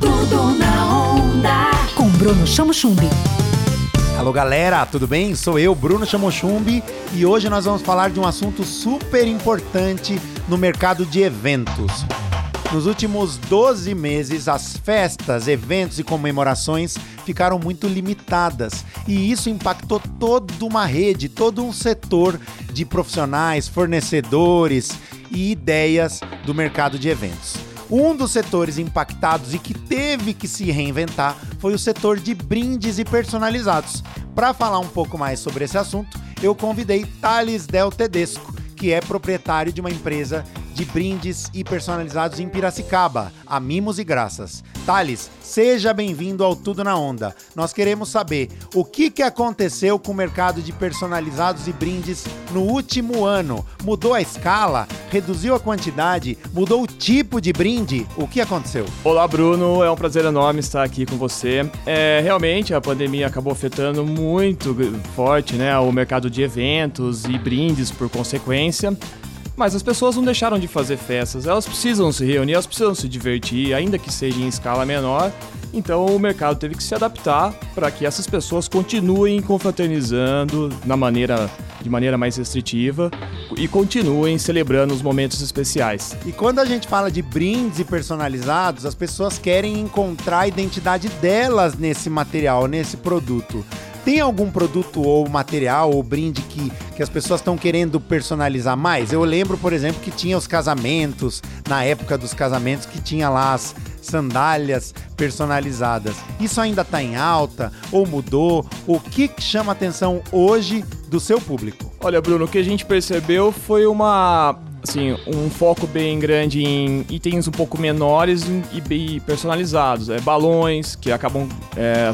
Tudo na onda. Com Bruno Chamo Chumbi. Alô galera, tudo bem? Sou eu, Bruno Chamochumbi, e hoje nós vamos falar de um assunto super importante no mercado de eventos. Nos últimos 12 meses, as festas, eventos e comemorações ficaram muito limitadas e isso impactou toda uma rede, todo um setor de profissionais, fornecedores e ideias do mercado de eventos. Um dos setores impactados e que teve que se reinventar foi o setor de brindes e personalizados. Para falar um pouco mais sobre esse assunto, eu convidei Thales Del Tedesco, que é proprietário de uma empresa de brindes e personalizados em Piracicaba, a Mimos e Graças. Thales, seja bem-vindo ao Tudo na Onda. Nós queremos saber o que, que aconteceu com o mercado de personalizados e brindes no último ano. Mudou a escala? Reduziu a quantidade? Mudou o tipo de brinde? O que aconteceu? Olá, Bruno. É um prazer enorme estar aqui com você. É, realmente, a pandemia acabou afetando muito forte né, o mercado de eventos e brindes por consequência. Mas as pessoas não deixaram de fazer festas, elas precisam se reunir, elas precisam se divertir, ainda que seja em escala menor. Então o mercado teve que se adaptar para que essas pessoas continuem confraternizando na maneira, de maneira mais restritiva e continuem celebrando os momentos especiais. E quando a gente fala de brindes e personalizados, as pessoas querem encontrar a identidade delas nesse material, nesse produto. Tem algum produto ou material ou brinde que, que as pessoas estão querendo personalizar mais? Eu lembro, por exemplo, que tinha os casamentos, na época dos casamentos, que tinha lá as sandálias personalizadas. Isso ainda está em alta ou mudou? O que chama atenção hoje do seu público? Olha, Bruno, o que a gente percebeu foi uma assim, um foco bem grande em itens um pouco menores e, personalizados. É, balões que acabam é,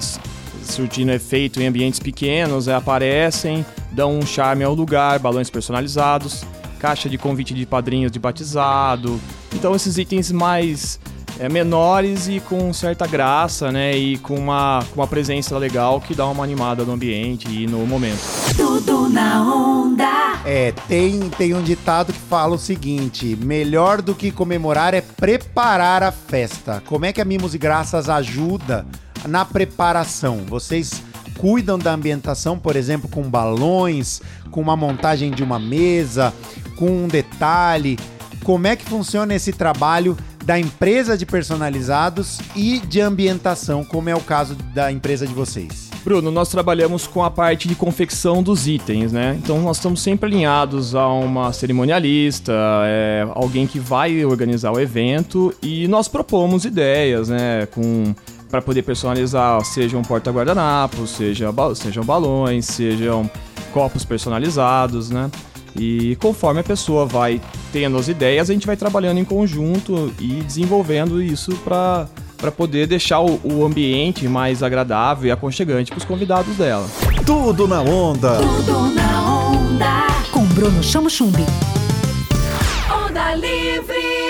surtindo efeito em ambientes pequenos, é, aparecem, dão um charme ao lugar, balões personalizados, caixa de convite de padrinhos de batizado. Então esses itens mais é, menores e com certa graça, né? E com uma, com uma presença legal que dá uma animada no ambiente e no momento. Tudo na onda. É, tem, tem um ditado que fala o seguinte: melhor do que comemorar é preparar a festa. Como é que a Mimos e Graças ajuda na preparação? Vocês cuidam da ambientação, por exemplo, com balões, com uma montagem de uma mesa, com um detalhe. Como é que funciona esse trabalho da empresa de personalizados e de ambientação, como é o caso da empresa de vocês? Bruno, nós trabalhamos com a parte de confecção dos itens, né? Então nós estamos sempre alinhados a uma cerimonialista, é, alguém que vai organizar o evento e nós propomos ideias, né? Com para poder personalizar, sejam porta-guardanapos, seja, sejam balões, sejam copos personalizados, né? E conforme a pessoa vai tendo as ideias, a gente vai trabalhando em conjunto e desenvolvendo isso para para poder deixar o, o, ambiente mais agradável e aconchegante para os convidados dela. Tudo na onda. Tudo na onda. Com Bruno Chamo Chumbi. Onda livre.